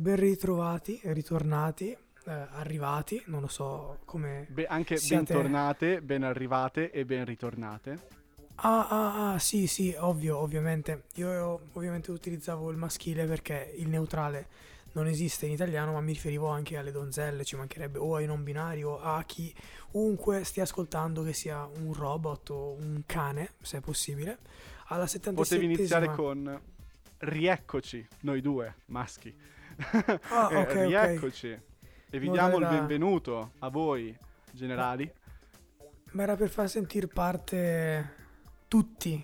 Ben ritrovati, ritornati, eh, arrivati, non lo so come... Be- anche Siate- bentornate, ben arrivate e ben ritornate. Ah, ah, ah, sì, sì, ovvio, ovviamente. Io ovviamente utilizzavo il maschile perché il neutrale non esiste in italiano, ma mi riferivo anche alle donzelle, ci mancherebbe, o ai non binari, o a chi ovunque stia ascoltando che sia un robot o un cane, se è possibile. Alla 77 Potevi iniziare con rieccoci, noi due, maschi. Ah, Eh, ok, ok. rieccoci. E vi diamo il benvenuto a voi, generali. Ma era per far sentire parte tutti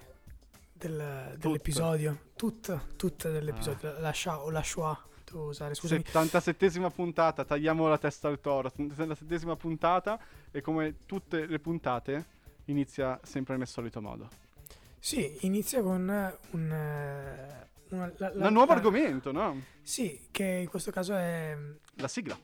del- dell'episodio. Tut, tutte dell'episodio. La Shoah o la Shoah. Devo usare, scusami. 77esima puntata, tagliamo la testa al toro. 77esima puntata e come tutte le puntate inizia sempre nel solito modo. Sì, inizia con un... eh, una, la- la- nuovo la- argomento, no? Sì, che in questo caso è... La sigla.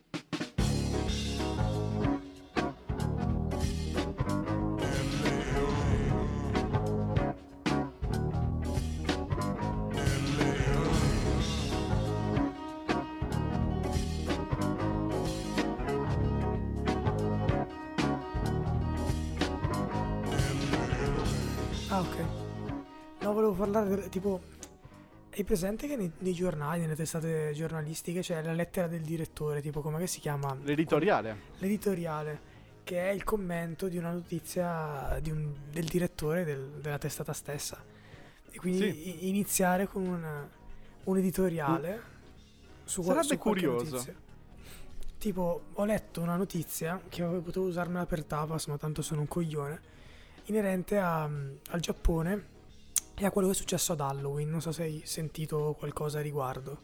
Ah, ok. No, volevo parlare del tipo... Hai presente che nei, nei giornali, nelle testate giornalistiche c'è la lettera del direttore, tipo come si chiama? L'editoriale. L'editoriale, che è il commento di una notizia di un- del direttore del- della testata stessa. E quindi Sì. iniziare con un, un editoriale su, qual- Sarebbe su curioso. notizia. Tipo, ho letto una notizia che avevo potuto usarmela per tapas, ma tanto sono un coglione, inerente a- al Giappone e a quello che è successo ad Halloween. Non so se hai sentito qualcosa a riguardo.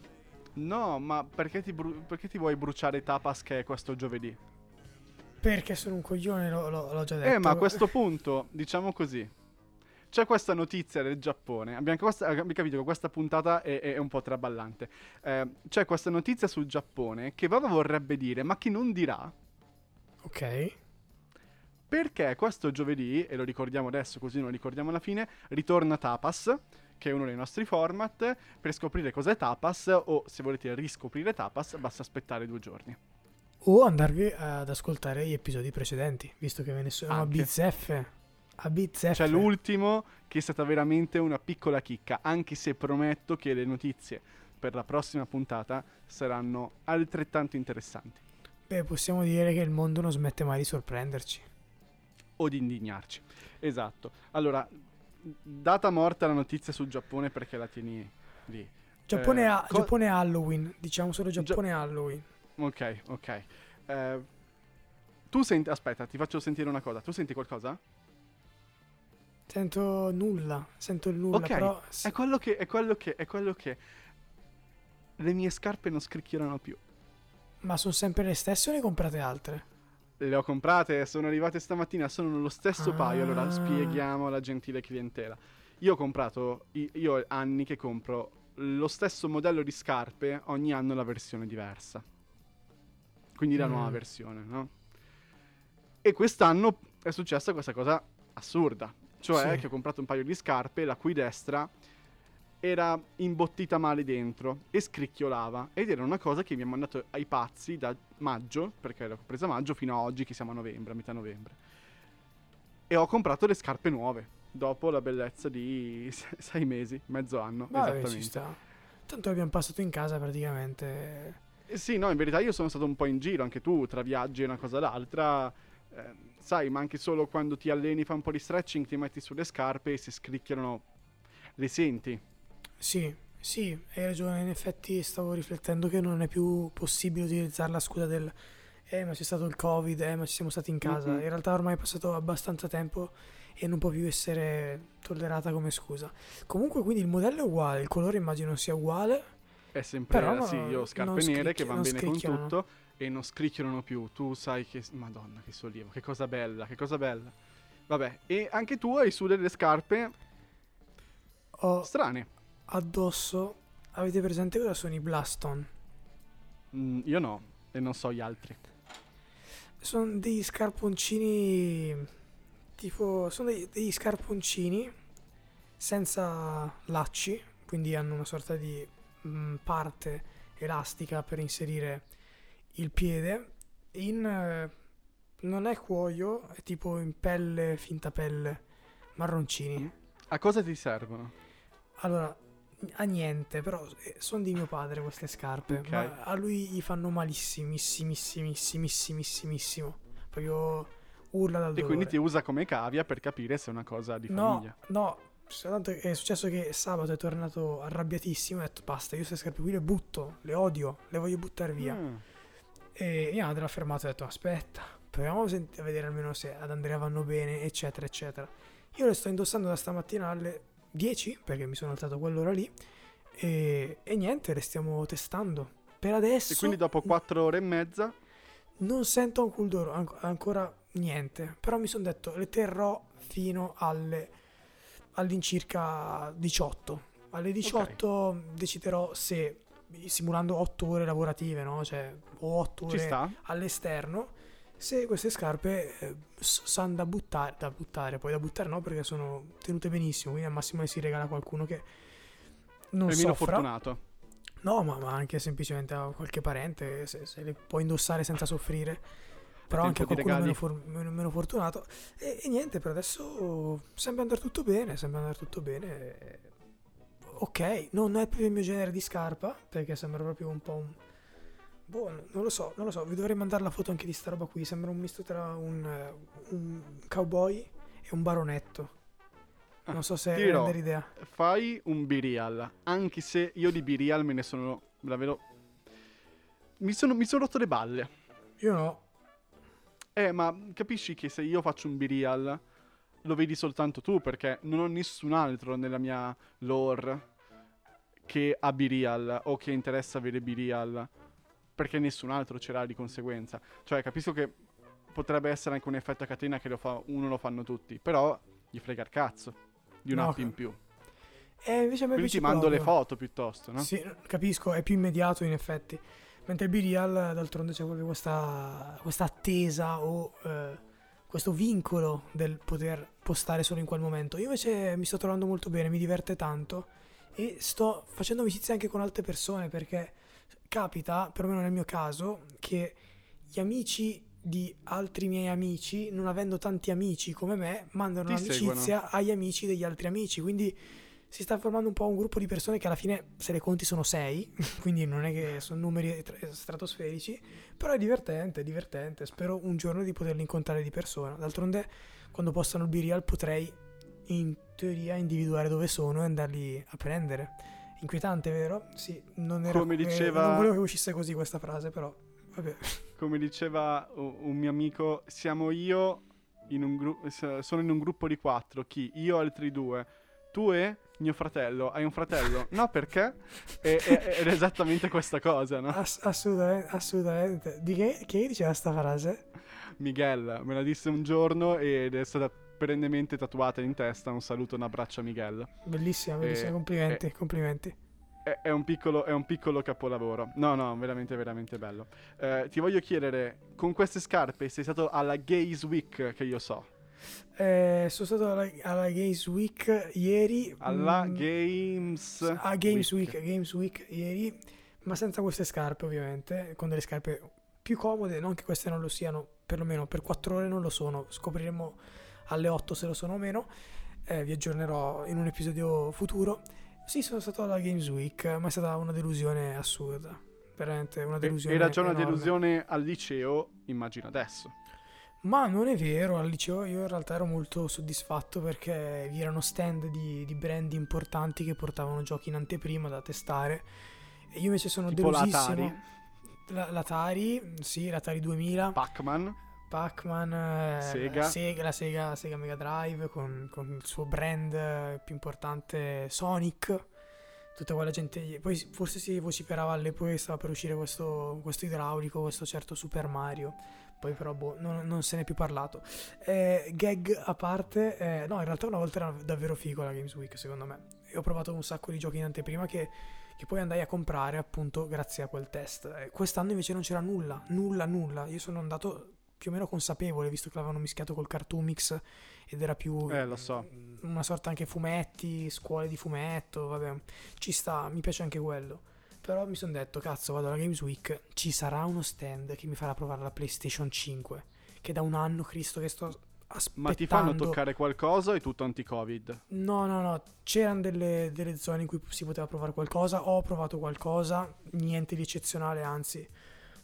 No, ma perché ti, bru- perché ti vuoi bruciare tapas che è questo giovedì? Perché sono un coglione, lo- lo- l'ho già detto. Eh, ma a questo punto, diciamo così. C'è questa notizia del Giappone. Abbiamo, questa- abbiamo capito che questa puntata è, è un po' traballante. Eh, c'è questa notizia sul Giappone che Vava vorrebbe dire, ma chi non dirà? Ok. Perché questo giovedì, e lo ricordiamo adesso così non lo ricordiamo alla fine, ritorna Tapas, che è uno dei nostri format. Per scoprire cos'è Tapas, o se volete riscoprire Tapas, basta aspettare due giorni. O andarvi ad ascoltare gli episodi precedenti, visto che ve ne sono a Anche. bizzeffe. A bizzeffe. C'è l'ultimo che è stata veramente una piccola chicca, anche se prometto che le notizie per la prossima puntata saranno altrettanto interessanti. Beh, possiamo dire che il mondo non smette mai di sorprenderci. O di indignarci. Esatto. Allora, data morta la notizia sul Giappone perché la tieni lì. Giappone, Eh, a- co- Giappone Halloween, diciamo solo Giappone Halloween. Ok, ok. Eh, tu senti... Aspetta, ti faccio sentire una cosa. Tu senti qualcosa? Sento nulla, sento il nulla, Ok, però... È quello che... È quello che... È quello che... Le mie scarpe non scricchierano più. Ma sono sempre le stesse o ne comprate altre? Le ho comprate, sono arrivate stamattina, sono lo stesso paio, allora Ah. spieghiamo alla gentile clientela. Io ho comprato, io ho anni che compro lo stesso modello di scarpe, ogni anno la versione diversa. Quindi la Mm. nuova versione, no? E quest'anno è successa questa cosa assurda, cioè Sì. che ho comprato un paio di scarpe, la cui destra era imbottita male dentro e scricchiolava ed era una cosa che mi ha mandato ai pazzi da maggio, perché l'ho presa a maggio fino a oggi che siamo a novembre, a metà novembre. E ho comprato le scarpe nuove dopo la bellezza di se- sei mesi, mezzo anno, Vabbè, ci esattamente. sta. Tanto abbiamo passato in casa praticamente. Eh sì, no, in verità io sono stato un po' in giro, anche tu, tra viaggi e una cosa l'altra. eh, sai, ma anche solo quando ti alleni, fai un po' di stretching, ti metti sulle scarpe e si scricchiolano, le senti. Sì, sì, hai ragione. In effetti stavo riflettendo che non è più possibile utilizzare la scusa del eh, ma c'è stato il Covid, eh, ma ci siamo stati in casa. Mhm. In realtà ormai è passato abbastanza tempo e non può più essere tollerata come scusa. Comunque, quindi il modello è uguale, il colore immagino sia uguale. È sempre Però sì, io ho scarpe nere che vanno bene con tutto e non scricchiolano più. Tu sai che. Madonna, che sollievo, che cosa bella, che cosa bella. Vabbè, e anche tu hai su delle scarpe Ho strane. Addosso, avete presente cosa sono i Blaston? Mm, io no, e non so gli altri. Sono degli scarponcini tipo sono dei- degli scarponcini senza lacci, quindi hanno una sorta di mm, parte elastica per inserire il piede in eh, non è cuoio, è tipo in pelle, finta pelle, marroncini. A cosa ti servono? Allora, a niente, però sono di mio padre queste scarpe, Ok. ma a lui gli fanno malissimissimissimissimissimissimo. Proprio urla dal E dolore. quindi ti usa come cavia per capire se è una cosa di No, famiglia. no, soltanto è successo che sabato è tornato arrabbiatissimo e ha detto basta, io queste scarpe qui le butto, le odio, le voglio buttare via. Mm. E mia madre l'ha fermato e ha detto aspetta, proviamo a, sent- a vedere almeno se ad Andrea vanno bene, eccetera, eccetera. Io le sto indossando da stamattina alle 10, perché mi sono alzato quell'ora lì, e, e niente, le stiamo testando. Per adesso E quindi dopo quattro ore e mezza non sento un cool d'oro, anco- ancora niente, però mi sono detto le terrò fino alle all'incirca 18. Alle 18 deciderò se simulando 8 ore lavorative, no? Cioè o 8 ci ore all'esterno, se queste scarpe eh, sanno da buttare, da buttare, poi da buttare no perché sono tenute benissimo, quindi al massimo le si regala a qualcuno che non È meno soffra. fortunato. No, ma, ma anche semplicemente a qualche parente se, se le può indossare senza soffrire. Però anche a qualcuno meno, for- meno- meno fortunato. E, e niente, per adesso sembra andare tutto bene. Sembra andare tutto bene. Ok, no, non è proprio il mio genere di scarpa. Perché sembra proprio un po' un. Boh, non lo so, non lo so. Vi dovrei mandare la foto anche di sta roba qui. Sembra un misto tra un, eh, un cowboy e un baronetto. Non so se ti dirò. rende l'idea. Fai un birial, anche se io di birial me ne sono davvero... Mi sono, mi sono rotto le balle. Io no. Eh, ma capisci che se io faccio un birial lo vedi soltanto tu, perché non ho nessun altro nella mia lore che ha birial o che interessa avere birial, perché nessun altro ce l'ha di conseguenza. Cioè, capisco che potrebbe essere anche un effetto a catena che lo fa uno lo fanno tutti, però gli frega il cazzo di No, un'app in più. E invece a me Quindi ti mando le proprio. foto piuttosto, no? Sì, capisco, è più immediato in effetti. Mentre B-Real, d'altronde, c'è proprio questa, questa attesa o eh, questo vincolo del poter postare solo in quel momento. Io invece mi sto trovando molto bene, mi diverte tanto e sto facendo amicizia anche con altre persone perché capita, perlomeno nel mio caso, che gli amici di altri miei amici, non avendo tanti amici come me, mandano Ti un'amicizia agli amici degli altri amici. Quindi si sta formando un po' un gruppo di persone che alla fine, se le conti, sono sei, quindi non è che sono numeri tra- stratosferici, però è divertente, è divertente. Spero un giorno di poterli incontrare di persona. D'altronde, quando postano il B-Real potrei, in teoria, individuare dove sono e andarli a prendere. Inquietante, vero? Sì, non era Come eh, diceva- non volevo che uscisse così questa frase, però vabbè. Come diceva un mio amico, siamo io in un gruppo, sono in un gruppo di quattro, chi? Io e altri due. Tu e mio fratello. Hai un fratello? No, perché? E- e- ed è esattamente questa cosa, no? Ass- assolutamente, assolutamente. Di che, chi diceva sta frase? Miguel me la disse un giorno ed è stata perennemente tatuata in testa. Un saluto, un abbraccio a Miguel. Bellissima, bellissima, Eh, complimenti, complimenti. È, è un piccolo, è un piccolo capolavoro. No, no, veramente, veramente bello. Eh, ti voglio chiedere, con queste scarpe sei stato alla Gaze Week che io so. Eh, sono stato alla, alla Games Week ieri. Alla mm, Games a Games Week. Games Week ieri, ma senza queste scarpe ovviamente, con delle scarpe più comode, non che queste non lo siano, perlomeno per 4 ore non lo sono, scopriremo alle 8 se lo sono o meno, eh, vi aggiornerò in un episodio futuro. Sì, sono stato alla Games Week, ma è stata una delusione assurda, veramente una delusione. Era già una enorme. delusione al liceo, immagino adesso. Ma non è vero, al liceo io in realtà ero molto soddisfatto perché vi erano stand di, di brand importanti che portavano giochi in anteprima da testare e io invece sono Tipo delusissimo. l'Atari. La- L'Atari, sì, l'Atari 2000, Pac-Man. Pac-Man, eh, Sega. Sega- la Sega, Sega Mega Drive con, con il suo brand eh, più importante Sonic, tutta quella gente. Poi forse si vociferava all'epoca che stava per uscire questo, questo idraulico, questo certo Super Mario. Poi però boh, non, non se n'è più parlato. Eh, gag a parte, eh, no, in realtà una volta era davvero figo la Games Week secondo me. E ho provato un sacco di giochi in anteprima che, che poi andai a comprare appunto grazie a quel test. Eh, quest'anno invece non c'era nulla, nulla, nulla. Io sono andato più o meno consapevole, visto che l'avevano mischiato col Cartoon Mix ed era più Eh, lo so. una sorta anche fumetti, scuole di fumetto, vabbè, ci sta, mi piace anche quello. Però mi sono detto, cazzo, vado alla Games Week, ci sarà uno stand che mi farà provare la PlayStation 5. Che da un anno, Cristo, che sto aspettando. Ma ti fanno toccare qualcosa è tutto anti-Covid? No, no, no. C'erano delle, delle zone in cui si poteva provare qualcosa. Ho provato qualcosa, niente di eccezionale, anzi.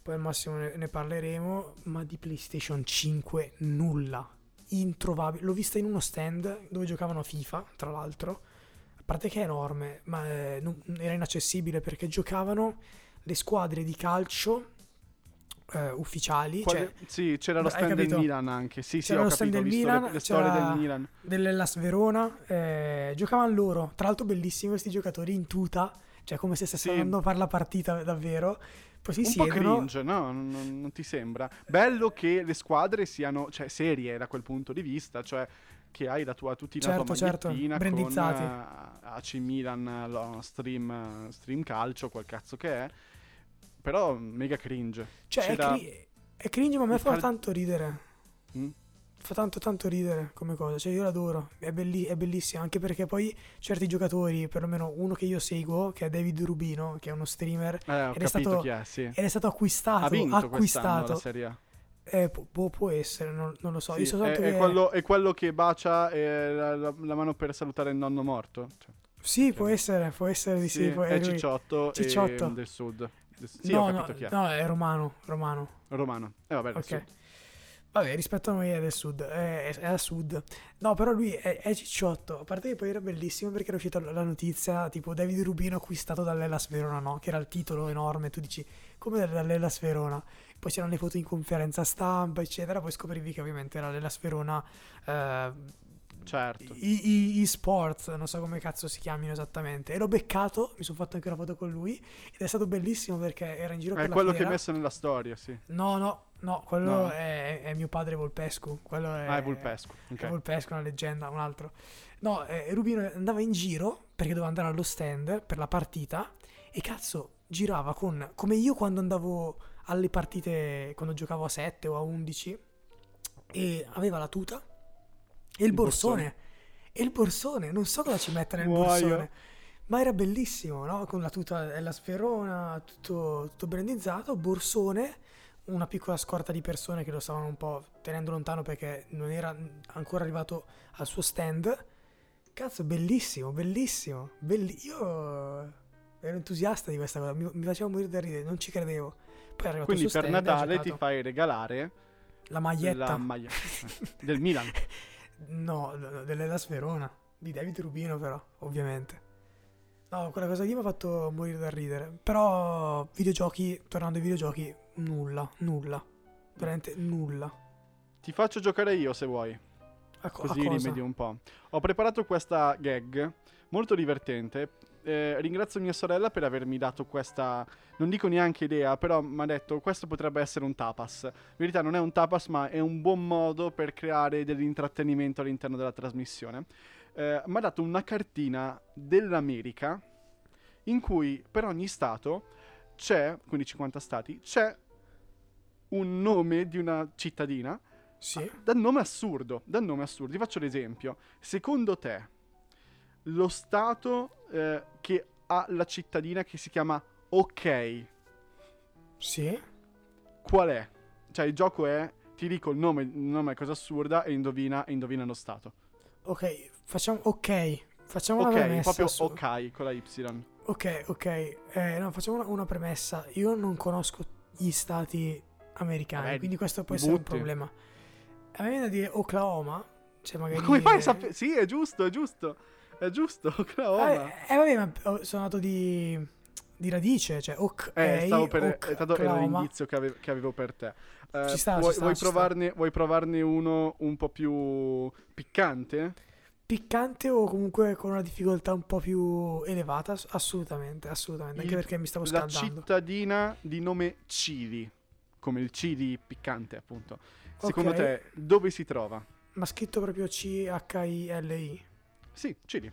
Poi al massimo ne, ne parleremo. Ma di PlayStation 5 nulla. Introvabile. L'ho vista in uno stand dove giocavano a FIFA, tra l'altro. A parte che è enorme, ma eh, non- era inaccessibile perché giocavano le squadre di calcio eh, ufficiali. Quale- Cioè, sì, c'era lo stand del capito? Milan anche. Sì, sì, C'era ho lo capito, stand ho del visto le- Milan, le, storie del Milan. dell'Ellas Verona, eh, giocavano loro, tra l'altro bellissimi questi giocatori in tuta, cioè come se stessero Sì. andando a fare la partita davvero, poi si Un po' siedono, cringe, no? Non, non- non ti sembra? Bello che le squadre siano, cioè, serie da quel punto di vista, cioè che hai la tua tutina Certo, certo, brandizzati. con eh, AC Milan, lo stream, stream calcio, quel cazzo che è. Però mega cringe. cioè è, cri- è cringe ma a me fa cal- tanto ridere, Mm? Fa tanto tanto ridere come cosa, cioè io l'adoro, è, belli- è bellissimo, anche perché poi certi giocatori, perlomeno uno che io seguo, che è David Rubino, che è uno streamer, Eh, Ed è stato- è, sì. ed è stato acquistato, Ha vinto acquistato, la Serie A. Eh, pu- può, può essere, non, non lo so, Sì, so è, è quello, è quello che bacia eh, la, la- la mano per salutare il nonno morto. Cioè, Sì, può essere, può essere di sì, può- è. Cicciotto, Cicciotto. del sud. Del- Sì, no, no, no, è romano, romano. Romano. Eh vabbè, del Ok. sud. Vabbè, rispetto a noi è del sud, è, è a sud. No, però lui è, è cicciotto. A parte che poi era bellissimo perché era uscita la notizia, tipo David Rubino acquistato dall'Ellas Verona, no? Che era il titolo enorme. Tu dici, come dall'Ellas Verona? Poi c'erano le foto in conferenza stampa, eccetera. Poi scoprivi che ovviamente era l'Ellas Verona eh, Certo. i, i- i sports, non so come cazzo si chiamino esattamente. E l'ho beccato, mi sono fatto anche una foto con lui. Ed è stato bellissimo perché era in giro per È la quello che hai messo nella storia, sì. No, no, no, quello No. È, è mio padre Volpescu. Quello è, Ah, è Vulpescu. È Ok. Volpescu, una leggenda, un altro. No, eh, Rubino andava in giro perché doveva andare allo stand per la partita e cazzo girava con come io quando andavo alle partite quando giocavo a 7 o a 11 e aveva la tuta e il, Il borsone. borsone. E il borsone, non so cosa ci mette nel Muoio. borsone. Ma era bellissimo, no? Con la tuta della Sferona, tutto, tutto brandizzato, borsone, una piccola scorta di persone che lo stavano un po' tenendo lontano perché non era ancora arrivato al suo stand. Cazzo, bellissimo, bellissimo. belli- Io ero entusiasta di questa cosa, mi, mi faceva morire da ridere, non ci credevo. Poi è arrivato Quindi per stand, Natale ti fai regalare la maglietta. la maglia del Milan. No, no, dell'Elas Verona, di David Rubino però, ovviamente. No, quella cosa lì mi ha fatto morire da ridere. Però videogiochi, tornando ai videogiochi, nulla, nulla. Veramente nulla. Ti faccio giocare io se vuoi, A, co- così rimedi un po'. Ho preparato questa gag molto divertente. Eh, ringrazio mia sorella per avermi dato questa, non dico neanche idea, però mi ha detto questo potrebbe essere un tapas. In verità non è un tapas, ma è un buon modo per creare dell'intrattenimento all'interno della trasmissione. Eh, mi ha dato una cartina dell'America in cui per ogni stato c'è, quindi 50 stati, c'è un nome di una cittadina Sì. dal nome assurdo, dal nome assurdo. Ti faccio l'esempio. Secondo te, lo stato eh, che ha la cittadina che si chiama Ok, Sì. qual è? Cioè, il gioco è, ti dico il nome, il nome è cosa assurda e indovina, e indovina lo stato. Ok, facciamo... Ok. Facciamo una Ok, premessa. proprio su- ok con la Y. Ok, ok. Eh, no, facciamo una, una premessa. Io non conosco gli stati americani, Vabbè, quindi questo può ti essere un butti. problema. A me viene da dire Oklahoma. Cioè, magari... Ma come fai a sapere? Sì, è giusto, è giusto. È giusto, Oklahoma. Eh, eh, vabbè, ma ho- sono nato di, di radice, cioè ok, Eh, stavo per, ok, è stato era l'indizio che avevo, che avevo per te. Eh, Ci sta, ci vuoi, sta, vuoi ci sta. provarne, vuoi provarne uno un po' più piccante? Piccante o comunque con una difficoltà un po' più elevata? Ass- Assolutamente, assolutamente, anche Il- perché mi stavo La scaldando. cittadina di nome Cili, come il chili piccante, appunto. Secondo Ok. te dove si trova? Ma scritto proprio C-H-I-L-I. Sì, Cili.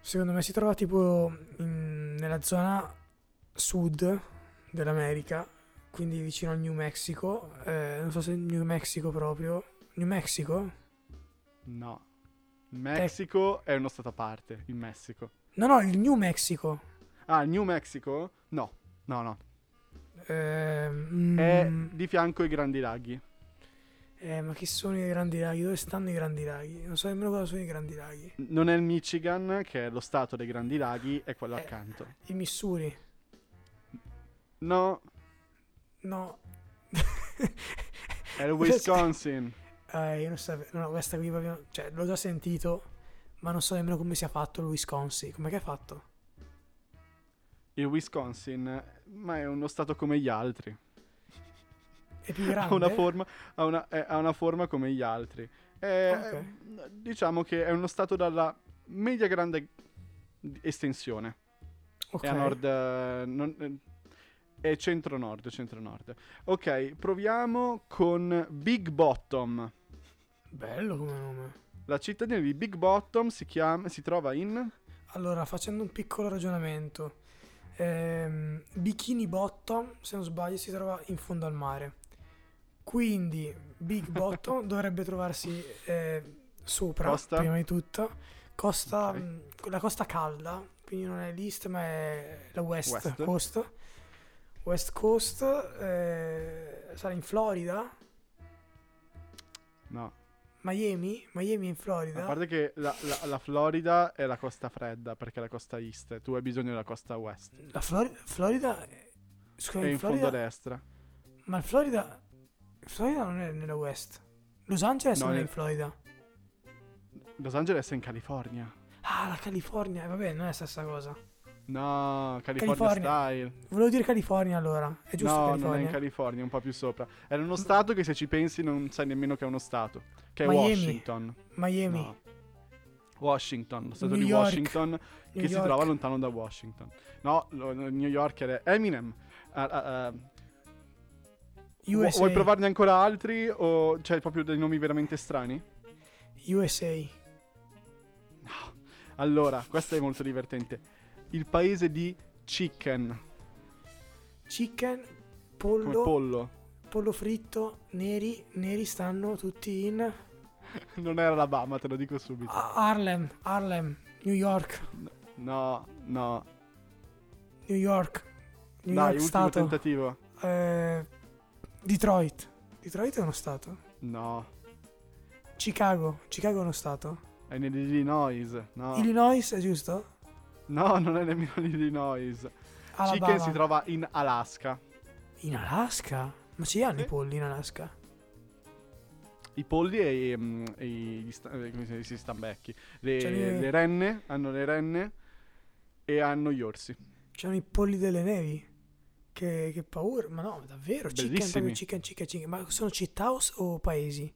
Secondo me si trova tipo in- nella zona sud dell'America, quindi vicino al New Mexico. Eh, non so se New Mexico proprio. New Mexico? No. Messico è uno stato a parte, il Messico. No, no, il New Mexico. Ah, il New Mexico? No, no, no. Ehm, È di fianco ai Grandi Laghi. Eh, ma che sono i Grandi Laghi? Dove stanno i Grandi Laghi? Non so nemmeno cosa sono i Grandi Laghi. Non è il Michigan, che è lo stato dei Grandi Laghi, è quello Eh. accanto. Il Missouri? No, No. è il Wisconsin. Eh, io non so, no, questa qui proprio, cioè, l'ho già sentito, ma non so nemmeno come sia fatto il Wisconsin. Com'è che è fatto? Il Wisconsin, ma è uno stato come gli altri. È più Ha grande? una forma, ha una, eh, ha una forma come gli altri. È- Ok. è- diciamo che è uno stato dalla media grande estensione. Ok. È a nord. eh, non- eh, è centro-nord, centro-nord. Ok, proviamo con Big Bottom. Bello come nome. La cittadina di Big Bottom si, chiama, si trova in... Allora, facendo un piccolo ragionamento. Ehm, Bikini Bottom, se non sbaglio, si trova in fondo al mare. Quindi Big Bottom dovrebbe trovarsi eh, sopra, Costa? prima di tutto. Costa, Ok. mh, la costa calda, quindi non è l'east ma è la west, West. coast. West Coast, eh, sarà in Florida. No, Miami? Miami è in a Florida. parte che la, la- la Florida è la costa fredda perché è la costa east. Tu hai bisogno della costa west. La Florida, Florida è- Scusa, È in in fondo Florida, a destra. ma il Florida, Florida non è nella West. Los Angeles No, non è in Florida. Los Angeles è in California. Ah, la California, eh, vabbè, non è la stessa cosa. No, California, California. style. Volevo dire California allora, è giusto no, non è California? in California, è un po' più sopra. È uno stato che se ci pensi non sai nemmeno che è uno stato. Che è Miami. Washington. Miami, No. Washington, lo stato New di York. Washington New che si York. trova lontano da Washington. No, lo- New York è Eminem. Ah, ah, ah. USA, Vuoi provarne ancora altri o c'hai proprio dei nomi veramente strani? USA, Allora, questo è molto divertente. Il paese di Chicken, chicken, come pollo, pollo. pollo fritto, neri, neri stanno tutti in Non era Alabama, te lo dico subito. A- Harlem, Harlem, New York, No, no. New York, New Dai, York ultimo Stato, tentativo. eh, Detroit, Detroit è uno stato, No, Chicago, Chicago è uno stato, è nell'Illinois. No, Illinois è giusto? no non è nemmeno l'Illinois. Alabama. Chicken si trova in Alaska. In Alaska? Ma ci hanno Sì. i polli in Alaska? I polli e, mm, e gli sta- eh, come si stambecchi. Le, le- le renne, hanno le renne e hanno gli orsi. C'hanno i polli delle nevi? Che, che paura, ma no, davvero? Chicken, Bellissimi. proprio chicken, chicken, chicken. Ma sono città o, paesi?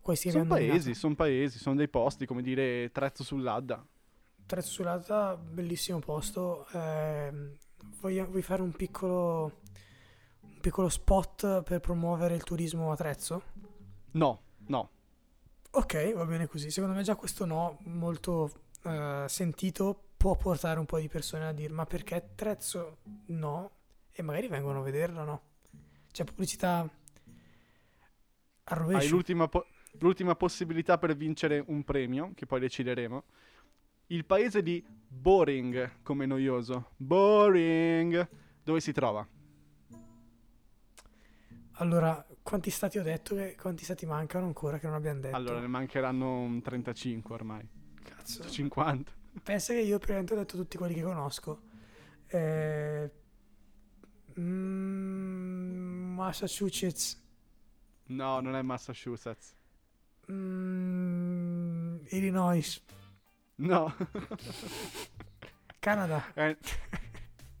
Questi Sono paesi, sono paesi, sono dei posti, come dire Trezzo sull'Adda. Trezzo sull'Alta, bellissimo posto. Ehm, voglio- vuoi fare un piccolo, un piccolo spot per promuovere il turismo a Trezzo? No, no. Ok, va bene così. Secondo me già questo no, molto eh, sentito, può portare un po' di persone a dire ma perché Trezzo no? E magari vengono a vederlo, no? C'è pubblicità a Hai rovescio. l'ultima, po- l'ultima possibilità per vincere un premio, che poi decideremo. Il paese di Boring, come noioso. Boring. Dove si trova? Allora, quanti stati ho detto? Che, quanti stati mancano ancora che non abbiamo detto? Allora, ne mancheranno un 35 ormai. Cazzo. 50. Pensa che io prima ho detto tutti quelli che conosco. Eh, mm, Massachusetts, No, non è Massachusetts. mm, Illinois, No. Canada. Eh,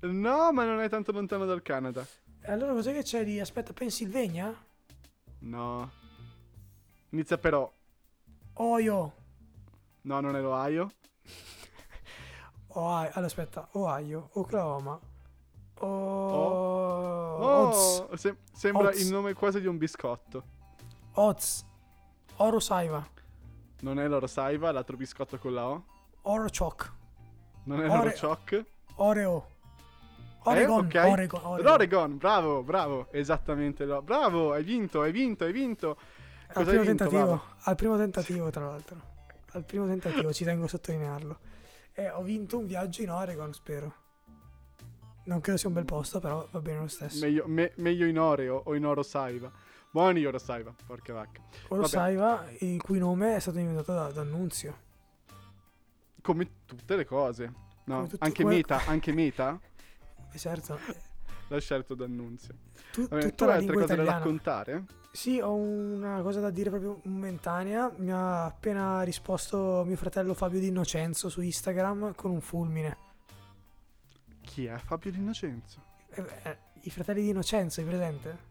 no, ma non è tanto lontano dal Canada. Allora cos'è che c'è lì? Aspetta, Pennsylvania? No. Inizia però. Ohio. No, non è l'Ohio. Ohio. Allora aspetta, Ohio, Oklahoma. O... Oh, Oz. se- sembra Oz. il nome quasi di un biscotto. Oz. Oro Saiva. Non è l'oro saiva, l'altro biscotto con la O. Oro Choc. Non è Ore- l'oro choc. Oreo. Oregon. ok. Oregon. Oregon. L'Oregon, bravo, bravo. Esattamente. lo- Bravo, hai vinto, hai vinto, hai vinto. Al Cosa primo hai vinto? tentativo. Bravo. Al primo tentativo, tra l'altro. Al primo tentativo, ci tengo a sottolinearlo. Eh, ho vinto un viaggio in Oregon, spero. Non credo sia un bel posto, però va bene lo stesso. Meglio, me- meglio in Oreo o in Oro Saiba. Buoni Oro Saiba, porca vacca. Oro. Saiba, il cui nome è stato inventato da, da Annunzio. Come tutte le cose. No, anche come- Meta, anche Meta certo. l'ha scelto d'annunzio. Tu, Vabbè, tu hai altre cose da italiana. raccontare? Sì, ho una cosa da dire proprio momentanea. Mi ha appena risposto mio fratello Fabio Di Innocenzo su Instagram con un fulmine. Chi è Fabio D'Innocenzo? Eh, eh, I fratelli di Innocenzo, hai presente?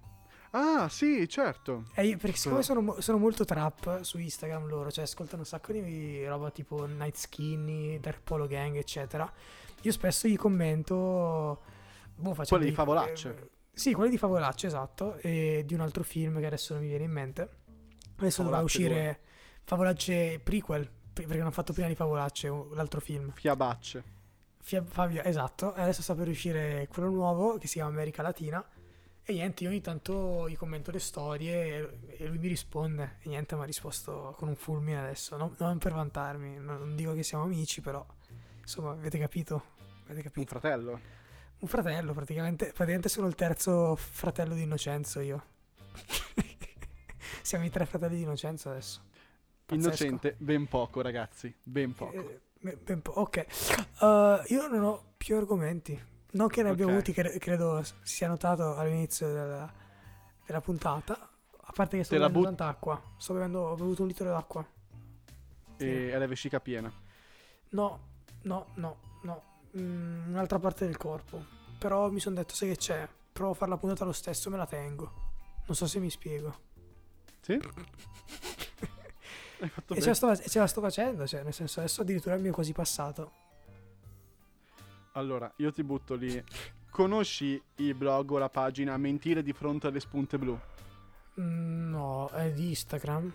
Ah, sì, certo. Eh, perché siccome sono, sono molto trap su Instagram loro, cioè ascoltano un sacco di roba tipo Night Skinny, Dark Polo Gang, eccetera. Io spesso gli commento. Boh, Quelle di favolacce. eh, sì, quelle di favolacce, esatto. E di un altro film che adesso non mi viene in mente. Adesso dovrà uscire Favolacce prequel, perché hanno fatto prima di Favolacce l'altro film. Fiabacce. Fabio, esatto. Adesso sta per uscire quello nuovo che si chiama America Latina. E niente, io ogni tanto gli commento le storie e, lui mi risponde. E niente, mi ha risposto con un fulmine adesso. Non, non per vantarmi, non, dico che siamo amici, però insomma, avete capito? Avete Un capito? fratello. Un fratello, praticamente, praticamente sono il terzo fratello di Innocenzo io. siamo i tre fratelli di Innocenzo adesso. Pazzesco. Innocente, ben poco, ragazzi. Ben poco. Eh, be- ben po- ok, Uh, io non ho più argomenti. Non che ne abbia Ok. avuti, cre- credo si sia notato all'inizio della, della puntata. A parte che sto Te bevendo but- tanta acqua. Sto bevendo, ho bevuto un litro d'acqua. E è la vescica piena. No, no, no, no. Mm, un'altra parte del corpo. Però mi sono detto, sai che c'è? Provo a fare la puntata lo stesso, me la tengo. Non so se mi spiego. Sì? Hai fatto E ce la, sto, e ce la sto facendo, cioè, nel senso, adesso addirittura mi è quasi passato. Allora, io ti butto lì. Conosci il blog o la pagina Mentire di fronte alle spunte blu? Mm, no, è di Instagram.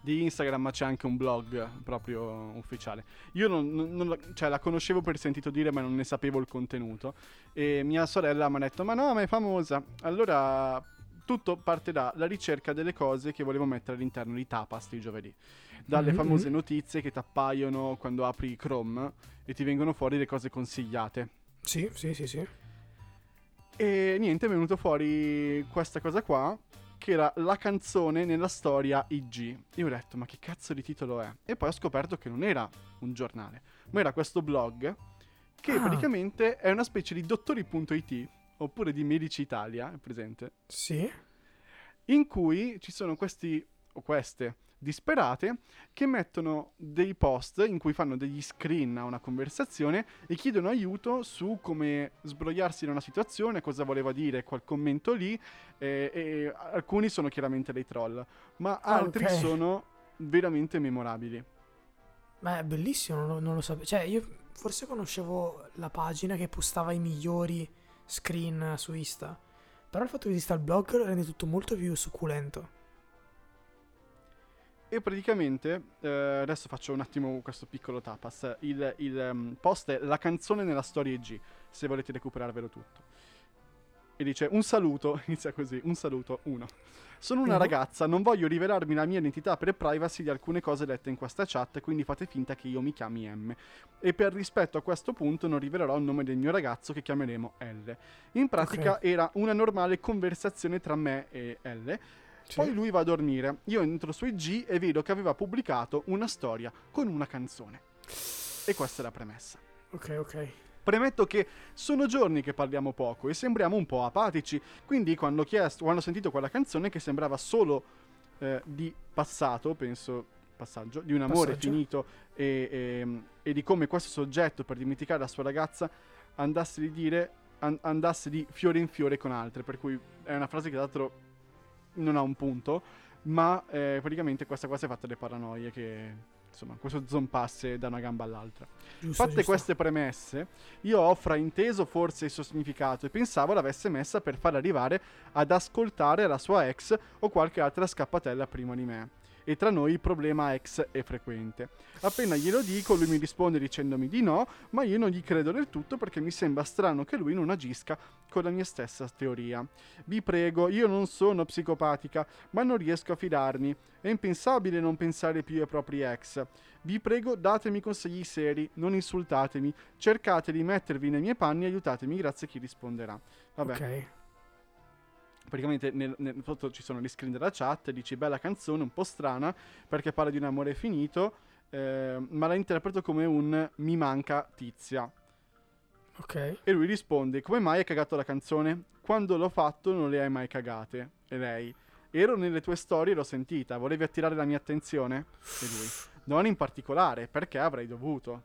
Di Instagram, ma c'è anche un blog proprio ufficiale. Io non, non- cioè, la conoscevo per sentito dire, ma non ne sapevo il contenuto. E mia sorella mi ha detto: Ma no, ma è famosa. Allora, tutto parte dalla ricerca delle cose che volevo mettere all'interno di Tapas di giovedì. Dalle Mhm, famose notizie che ti appaiono quando apri Chrome e ti vengono fuori le cose consigliate. Sì, sì, sì, sì. E niente, è venuto fuori questa cosa qua, che era la canzone nella storia IG. Io ho detto, ma che cazzo di titolo è? E poi ho scoperto che non era un giornale, ma era questo blog, che Ah. praticamente è una specie di dottori.it, oppure di Medici Italia, è presente? Sì. in cui ci sono questi o queste disperate che mettono dei post in cui fanno degli screen a una conversazione e chiedono aiuto su come sbrogliarsi in una situazione, cosa voleva dire quel commento lì e, e alcuni sono chiaramente dei troll, ma Ah, altri ok. sono veramente memorabili. Ma è bellissimo, non lo, non lo sapevo. Cioè, io forse conoscevo la pagina che postava i migliori screen su Insta. Però il fatto che esista il blog rende tutto molto più succulento. E praticamente, eh, adesso faccio un attimo questo piccolo tapas. Il, il, ehm, post è la canzone nella storia G, se volete recuperarvelo tutto. E dice un saluto, inizia così, un saluto, uno. Sono una ragazza, non voglio rivelarmi la mia identità per privacy di alcune cose lette in questa chat, quindi fate finta che io mi chiami M. E per rispetto a questo punto non rivelerò il nome del mio ragazzo che chiameremo L. In pratica Ok. era una normale conversazione tra me e L. Sì. Poi lui va a dormire. Io entro su IG e vedo che aveva pubblicato una storia con una canzone. E questa è la premessa. Ok, ok. Premetto che sono giorni che parliamo poco e sembriamo un po' apatici, quindi quando ho, chiesto, quando ho sentito quella canzone che sembrava solo eh, di passato, penso passaggio, di un amore Passaggio. finito e, e- e di come questo soggetto per dimenticare la sua ragazza andasse di dire an- andasse di fiore in fiore con altre, per cui è una frase che tra l'altro non ha un punto, ma eh, praticamente questa cosa è fatta delle paranoie che insomma questo zompasse da una gamba all'altra. Giusto, Fatte giusto. queste premesse, io ho frainteso forse il suo significato e pensavo l'avesse messa per far arrivare ad ascoltare la sua ex o qualche altra scappatella prima di me. E tra noi il problema ex è frequente. Appena glielo dico, lui mi risponde dicendomi di no, ma io non gli credo del tutto perché mi sembra strano che lui non agisca con la mia stessa teoria. Vi prego, io non sono psicopatica, ma non riesco a fidarmi. È impensabile non pensare più ai propri ex. Vi prego, datemi consigli seri, non insultatemi, cercate di mettervi nei miei panni e aiutatemi, grazie a chi risponderà. Vabbè. Ok. Praticamente nel, nel, sotto ci sono gli screen della chat, dici bella canzone, un po' strana, perché parla di un amore finito, eh, ma la interpreto come un mi manca tizia. Ok. E lui risponde, come mai hai cagato la canzone? Quando l'ho fatto non le hai mai cagate. E lei, ero nelle tue storie e l'ho sentita, volevi attirare la mia attenzione? E lui, non in particolare, perché avrei dovuto.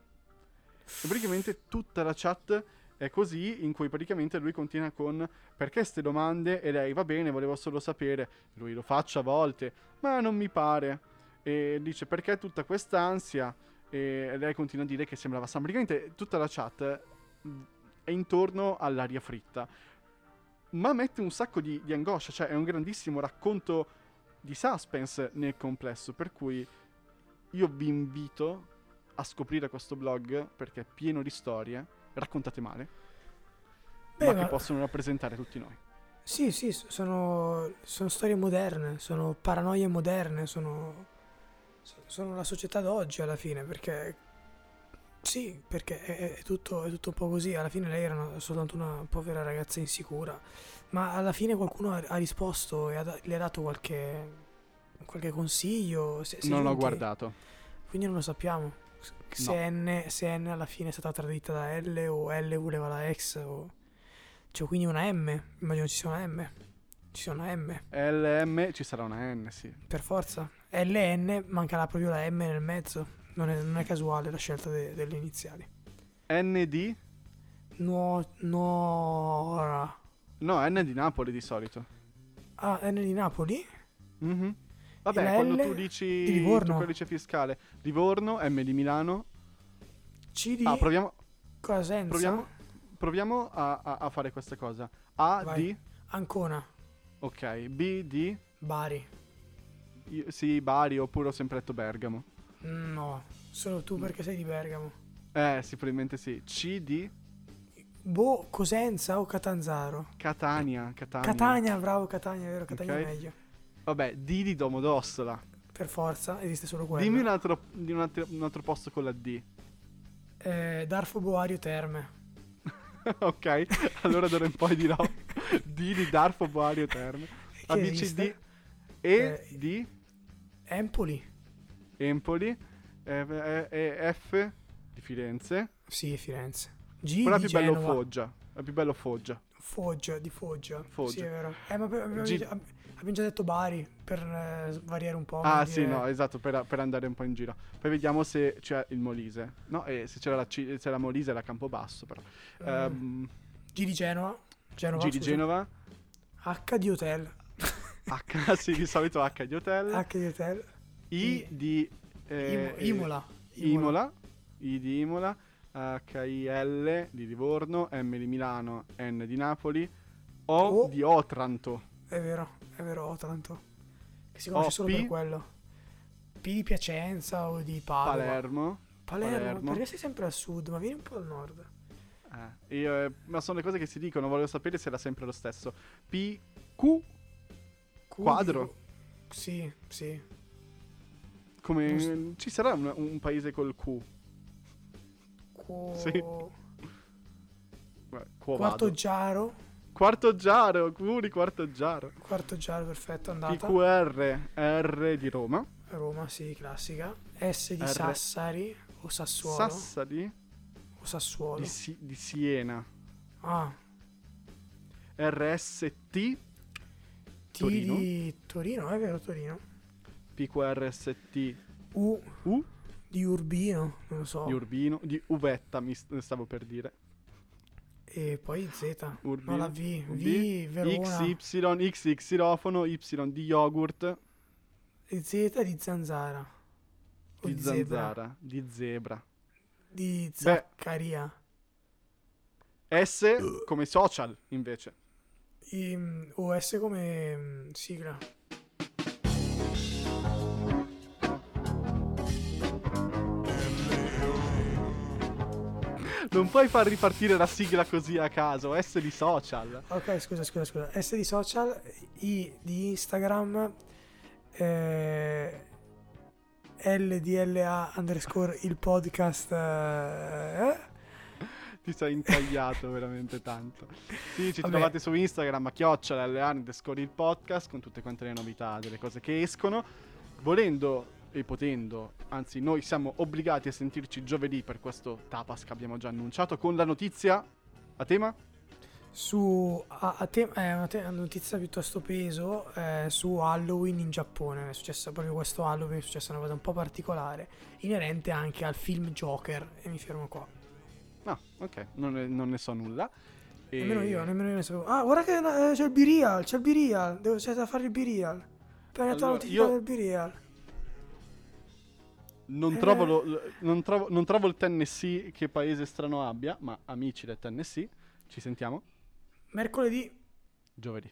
E praticamente tutta la chat è così, in cui praticamente lui continua con perché ste domande e lei va bene, volevo solo sapere. Lui lo faccia a volte, ma non mi pare. E dice perché tutta quest'ansia? E lei continua a dire che sembrava strano. Praticamente tutta la chat è intorno all'aria fritta. Ma mette un sacco di, di angoscia, cioè è un grandissimo racconto di suspense nel complesso. Per cui io vi invito a scoprire questo blog perché è pieno di storie raccontate male, Beh, ma ma- che possono rappresentare tutti noi. Sì, sì, sono, sono storie moderne, sono paranoie moderne, sono, so- sono la società d'oggi alla fine, perché sì, perché è, è tutto, è tutto un po' così, alla fine lei era una- soltanto una povera ragazza insicura, ma alla fine qualcuno ha, ha risposto e ha le ha dato qualche, qualche consiglio. Se- se non l'ho guardato. Quindi non lo sappiamo. Se, N, se N alla fine è stata tradita da L o L voleva la ex o... Cioè quindi una M, immagino ci sia una M. Ci sia una M, LM ci sarà una N, sì. per forza. LN mancherà proprio la M nel mezzo. Non è, non è casuale la scelta de- delle iniziali. ND? Nuo, Nuora. No, N di Napoli di solito. Ah, N di Napoli? Mhm. Vabbè, la quando L tu dici di Livorno. il codice fiscale, Livorno, M di Milano. C di Ah, proviamo, Cosenza? proviamo, proviamo a, a- a fare questa cosa. A Vai. di, Ancona. ok, B di, Bari. io- sì, Bari oppure ho sempre detto Bergamo. No, solo tu perché sei di Bergamo. Eh, probabilmente sì. C di Boh, Cosenza o Catanzaro? Catania, Catania. Catania, bravo Catania, vero, Catania Ok. è meglio. Vabbè, D di Domodossola. Per forza, esiste solo quello. Dimmi un altro, un altro, un altro posto con la D. Eh, Darfo Boario Terme. ok, allora d'ora in poi dirò D di Darfo Boario Terme. A, Che B, C, esiste? D, E Eh, di Empoli. Empoli, eh, eh, eh, F di Firenze. Sì, Firenze. G Quella di più bello. Foggia. La più bello Foggia. Foggia, di Foggia. Foggia. Sì, è vero. Eh, ma per- abbiamo, G- abbiamo già detto Bari per eh, variare un po'. Ah, sì, dire- no, esatto, per, per andare un po' in giro. Poi vediamo se c'è il Molise. No, e se c'era la, C- se la Molise era Campobasso, però. Mm. Ehm, G di Genova. Genova G di scusa. Genova. H di Hotel. H, sì, di solito H di Hotel. H di Hotel. I I- di eh, Imo- Imola. Imola. I di Imola. H-I-L di Livorno. M di Milano. N di Napoli. O O- di Otranto. È vero, è vero, Otranto. Che si conosce O, solo per quello. P di Piacenza o di Padova. Palermo. Palermo, Palermo. perché sei sempre al sud, ma vieni un po' al nord. Eh, io, eh, ma sono le cose che si dicono. Volevo sapere se era sempre lo stesso. P. Q. Q Quadro. di- Sì, sì. Come Non ci sarà un, un paese col Q? Qu- Sì. Quarto. Giaro. Quarto Giaro. Q di Quarto Giaro. Quarto Giaro, perfetto, andata. PQR. R di Roma. Roma, sì, classica. S di R. Sassari o Sassuolo. Sassari. o Sassuolo. Di, Si- di Siena. ah, RST. T Torino. di Torino, è vero, Torino. PQRST. U U di Urbino, non lo so. di Urbino. Di Uvetta, mi st- stavo per dire. E poi Z. Urbino. No, la V. V, Verona. XY, X di xilofono, Y di yogurt, E Z di Zanzara. O di zebra. zanzara, di zebra. Di Zaccaria. S come social, invece. I- o S come mm, sigla. Non puoi far ripartire la sigla così a caso, S di social. Ok, scusa, scusa, scusa. S di social, I di Instagram, eh, L di LA underscore il podcast. eh? Ti sei intagliato veramente tanto. Sì, ci Vabbè. trovate su Instagram a chiocciola underscore il podcast con tutte quante le novità, delle cose che escono. Volendo e potendo, anzi noi siamo obbligati a sentirci giovedì per questo tapas che abbiamo già annunciato con la notizia a tema Su a, a te- è una, te- una notizia piuttosto peso eh, su Halloween in Giappone. È successa proprio questo Halloween, è successa una cosa un po' particolare, inerente anche al film Joker. E mi fermo qua. No, ok, non ne, non ne so nulla. E- Nemmeno io, nemmeno io ne sapevo. Ah, guarda che eh, c'è il B-Real, c'è il B-Real. Devo c'è da fare il B-Real. Appena detto la Allora, notifica io- del B-Real. Non, Eh. trovo lo- lo- non, trovo, non trovo il Tennessee che paese strano abbia, ma amici del Tennessee, ci sentiamo Mercoledì giovedì.